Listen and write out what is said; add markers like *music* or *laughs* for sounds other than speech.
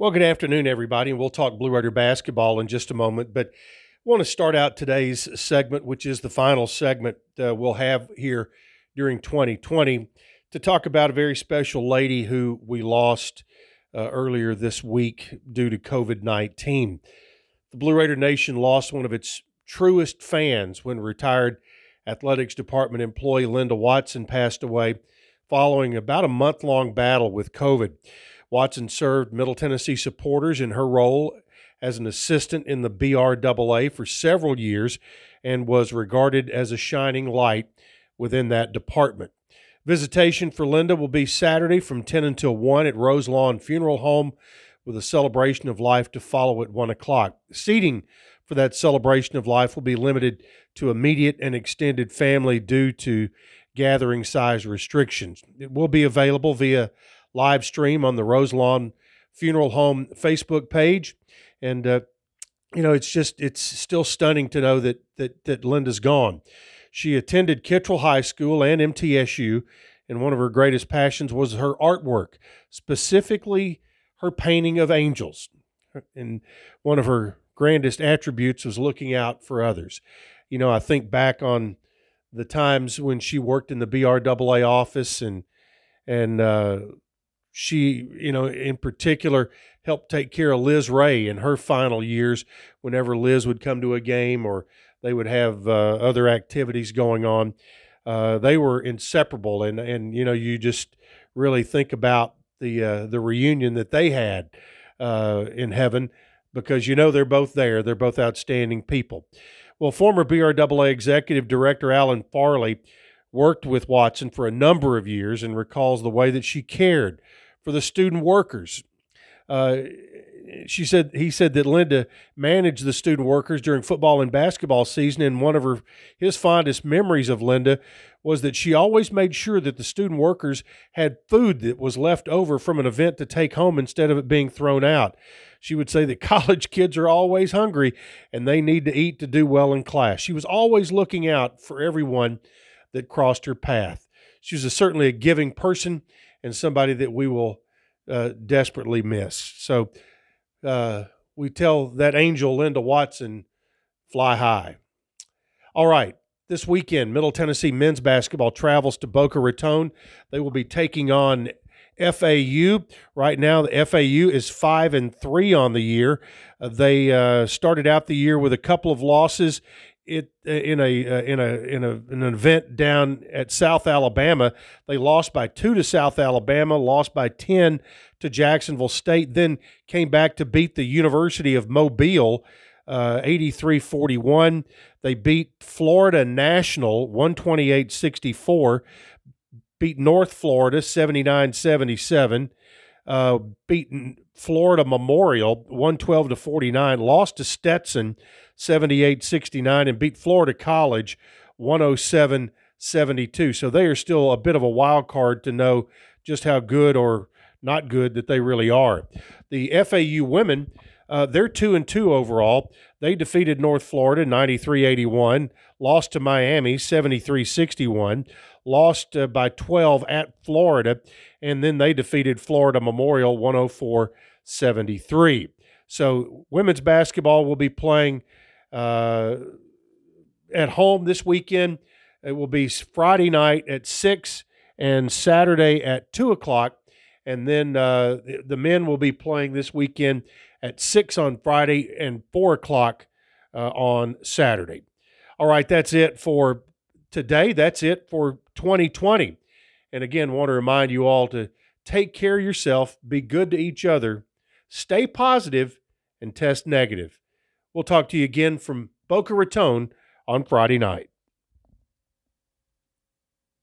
Well, good afternoon, everybody, and we'll talk Blue Raider basketball in just a moment. But I want to start out today's segment, which is the final segment uh, we'll have here during 2020, to talk about a very special lady who we lost uh, earlier this week due to COVID 19. The Blue Raider Nation lost one of its truest fans when retired athletics department employee Linda Watson passed away following about a month long battle with COVID. Watson served Middle Tennessee supporters in her role as an assistant in the BRAA for several years and was regarded as a shining light within that department. Visitation for Linda will be Saturday from 10 until 1 at Roselawn Funeral Home with a celebration of life to follow at 1 o'clock. Seating for that celebration of life will be limited to immediate and extended family due to gathering size restrictions. It will be available via live stream on the Roselawn Funeral Home Facebook page. And, uh, you know, it's just, it's still stunning to know that, that, that Linda's gone. She attended Kittrell High School and MTSU, and one of her greatest passions was her artwork, specifically her painting of angels. And one of her grandest attributes was looking out for others. You know, I think back on the times when she worked in the BRAA office and and uh, she, you know, in particular, helped take care of Liz Ray in her final years whenever Liz would come to a game or they would have uh, other activities going on. Uh, they were inseparable, and and you know, you just really think about the uh, the reunion that they had uh, in heaven because you know they're both there. They're both outstanding people. Well, former BRAA executive director Alan Farley worked with Watson for a number of years and recalls the way that she cared for the student workers. Uh, she said he said that Linda managed the student workers during football and basketball season, and one of her his fondest memories of Linda was that she always made sure that the student workers had food that was left over from an event to take home instead of it being thrown out. She would say that *laughs* college kids are always hungry and they need to eat to do well in class. She was always looking out for everyone that crossed her path. She was a, certainly a giving person and somebody that we will uh, desperately miss. So uh, we tell that angel, Linda Watson, fly high. All right. This weekend, Middle Tennessee men's basketball travels to Boca Raton. They will be taking on FAU. Right now, the FAU is five and three on the year. Uh, they uh, started out the year with a couple of losses it uh, in a uh, in a in a in an event down at South Alabama. They lost by two to South Alabama, lost by ten to Jacksonville State, then came back to beat the University of Mobile. Uh, 83-41 they beat florida national 128-64 beat north florida 79-77 uh, beaten florida memorial 112 to 49 lost to stetson 78 69 and beat Florida College 107 72. So they are still a bit of a wild card to know just how good or not good that they really are. The FAU women, uh, they're 2 and 2 overall. They defeated North Florida 93 81, lost to Miami 73 61, lost uh, by 12 at Florida, and then they defeated Florida Memorial 104 73. So women's basketball will be playing uh, at home this weekend. It will be Friday night at 6 and Saturday at 2 o'clock. And then uh, the, men will be playing this weekend at 6 on Friday and 4 o'clock uh, on Saturday. All right, that's it for today. That's it for 2020. And again, want to remind you all to take care of yourself, be good to each other, stay positive, and test negative. We'll talk to you again from Boca Raton on Friday night.